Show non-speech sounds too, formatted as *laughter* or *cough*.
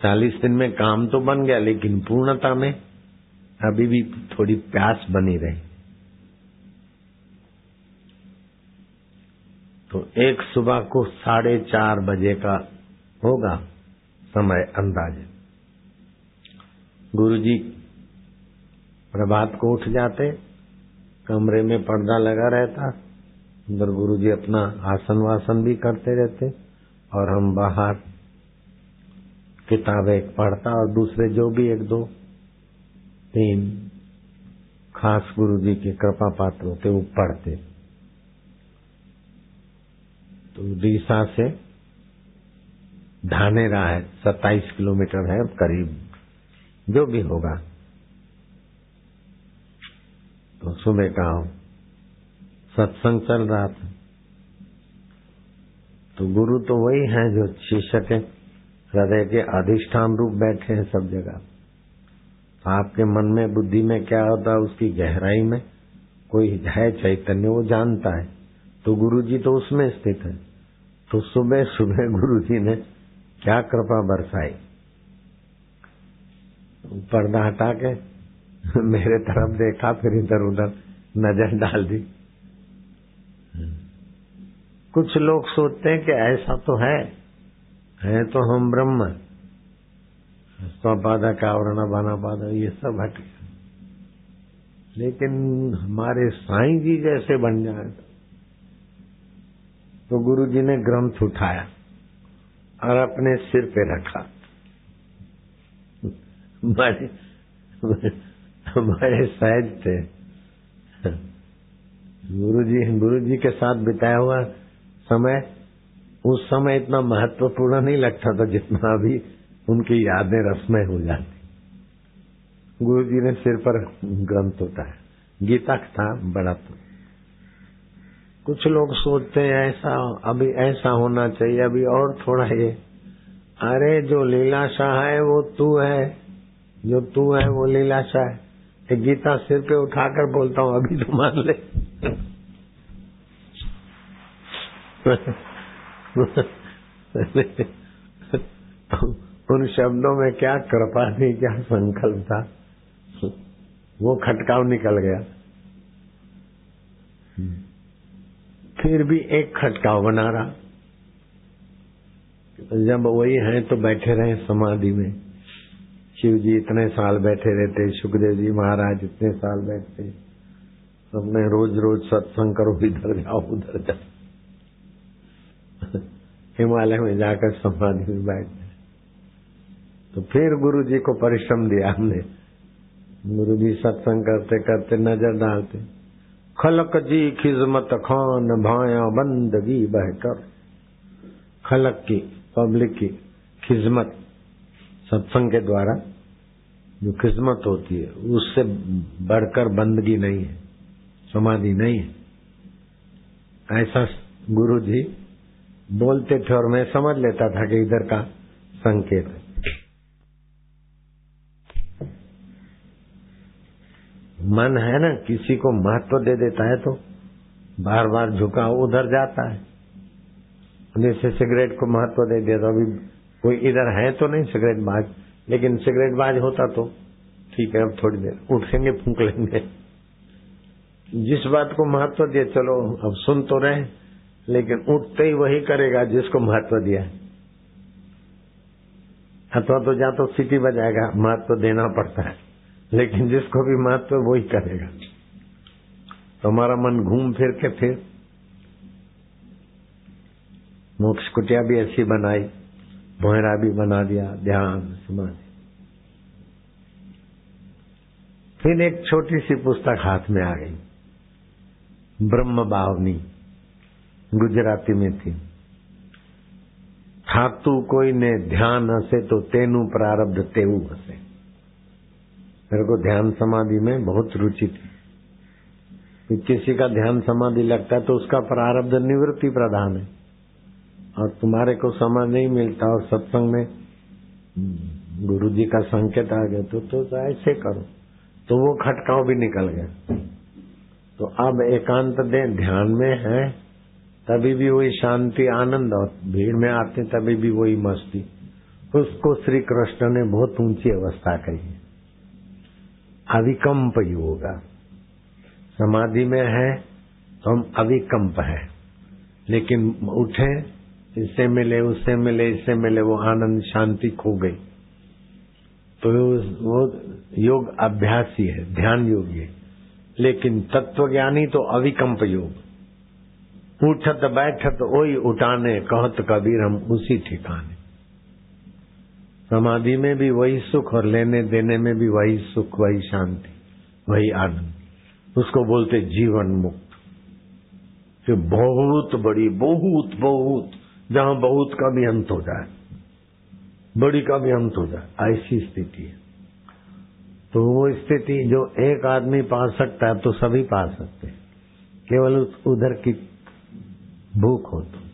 चालीस दिन में काम तो बन गया, लेकिन पूर्णता में अभी भी थोड़ी प्यास बनी रही। तो एक सुबह को साढ़े चार बजे का होगा समय अंदाजे। गुरुजी प्रभात को उठ जाते, कमरे में पर्दा लगा रहता, अंदर गुरुजी अपना आसन वासन भी करते रहते, और हम बाहर किताब एक पढ़ता और दूसरे जो भी एक दो, तीन खास गुरु जी के कृपा पात्र होते, वो पढ़ते। तो डीसा से धानेरा है, सत्ताईस किलोमीटर है, करीब जो भी होगा। तो सुबह का सत्संग चल रहा था। तो गुरु तो वही है जो शिष्य के हृदय के अधिष्ठान रूप बैठे हैं सब जगह। आपके मन में बुद्धि में क्या होता है? उसकी गहराई में। कोई है चैतन्य, वो जानता है। तो गुरु जी तो उसमें स्थित है। तो सुबह सुबह *laughs* गुरु जी ने क्या कृपा बरसाई? पर्दा हटा के *laughs* मेरे तरफ़ देखा, फिर इधर उधर नज़र डाल दी। कुछ लोग सोचते हैं कि ऐसा तो है। है तो हम ब्रह्म। स्वपादक आवरण बाना पादक ये सब हट गया लेकिन हमारे साईं जी जैसे बन जाए तो। गुरु जी ने ग्रंथ उठाया और अपने सिर पे रखा। बड़े बड़े सहज थे। गुरु जी गुरु जी के साथ बिताया हुआ समय उस समय इतना महत्वपूर्ण नहीं लगता था जितना अभी उनकी यादें रसमय हो जाती। गुरु जी ने सिर पर ग्रंथ होता है। गीता था बड़ा तो। कुछ लोग सोचते हैं, ऐसा, अभी ऐसा होना चाहिए, अभी और थोड़ा ये। अरे, जो लीलाशाह है, वो तू है। जो तू है, वो लीलाशाह है। गीता सिर पे उठाकर बोलता हूँ, अभी तो मान ले। *laughs* उन शब्दों में क्या कृपा थी, क्या संकल्प था? वो खटकाव निकल गया। फिर भी एक खटकाव बना रहा। जब वही है तो बैठे रहे समाधि में। शिव जी इतने साल बैठे रहते, सुखदेव जी महाराज इतने साल बैठते। सबने रोज रोज सत्संग करो, इधर जाओ, उधर जाओ। हिमालय में जाकर समाधि में बैठते तो फिर गुरु जी को परिश्रम दिया हमने। गुरु जी सत्संग करते करते नज़र डालते। खलक जी खिजमत खान भाया बंदगी बहकर। खलक की, पब्लिक की खिजमत सत्संग के द्वारा जो खिजमत होती है, उससे बढ़कर बंदगी नहीं है, समाधि नहीं है। ऐसा गुरु जी बोलते थे और मैं समझ लेता था कि इधर का संकेत मन है ना, किसी को महत्व दे देता है तो बार बार झुका उधर जाता है। जैसे सिगरेट को महत्व दे दिया तो अभी कोई इधर है तो नहीं सिगरेट बाज, लेकिन सिगरेट बाज होता तो ठीक है, अब थोड़ी देर उठेंगे, फूक लेंगे। जिस बात को महत्व दिए, चलो अब सुन तो रहे लेकिन उठते ही वही करेगा जिसको महत्व दिया है। अथवा तो जा तो सिटी बजाएगा, महत्व देना पड़ता है। लेकिन जिसको भी महत्व वही करेगा। तो हमारा मन घूम फिर के फिर। मोक्ष कुटिया भी ऐसी बनाई भोयरा भी बना दिया, ध्यान समाधि फिर एक छोटी सी पुस्तक हाथ में आ गई, ब्रह्म बावनी गुजराती में थी थातु कोई ने ध्यान हसे तो तेनु प्रारब्ध तेऊ हसे। मेरे को ध्यान समाधि में बहुत रुचि थी। किसी का ध्यान समाधि लगता है तो उसका प्रारब्ध निवृत्ति प्रधान है। और तुम्हारे को समय नहीं मिलता और सत्संग में गुरु जी का संकेत आ गया तो, तो, ऐसे करो। तो वो खटकाव भी निकल गया। तो अब एकांत दे ध्यान में है। तभी भी वही शांति, आनंद और भीड़ में आते तभी भी वही मस्ती। उसको श्री कृष्ण ने बहुत ऊँची अवस्था कही अविकम्प योग। समाधि में है तो हम अविकम्प है। लेकिन उठे, इससे मिले, उससे मिले, इससे मिले, वो आनंद, शांति खो गई। तो वो योग अभ्यासी है, ध्यान योगी है। लेकिन तत्वज्ञानी तो अविकम्प योग। उठत, बैठत वही उठाने, कहत कबीर, हम उसी ठिकाने। समाधि में भी वही सुख और लेने देने में भी वही सुख, वही शांति, वही आनंद। उसको बोलते जीवन मुक्त। कि बहुत बड़ी, बहुत बहुत, जहाँ बहुत का भी अंत हो जाए, बड़ी का भी अंत हो जाए, ऐसी स्थिति है। तो वो स्थिति जो एक आदमी पा सकता है तो सभी पा सकते हैं। केवल उधर की भूख हो तो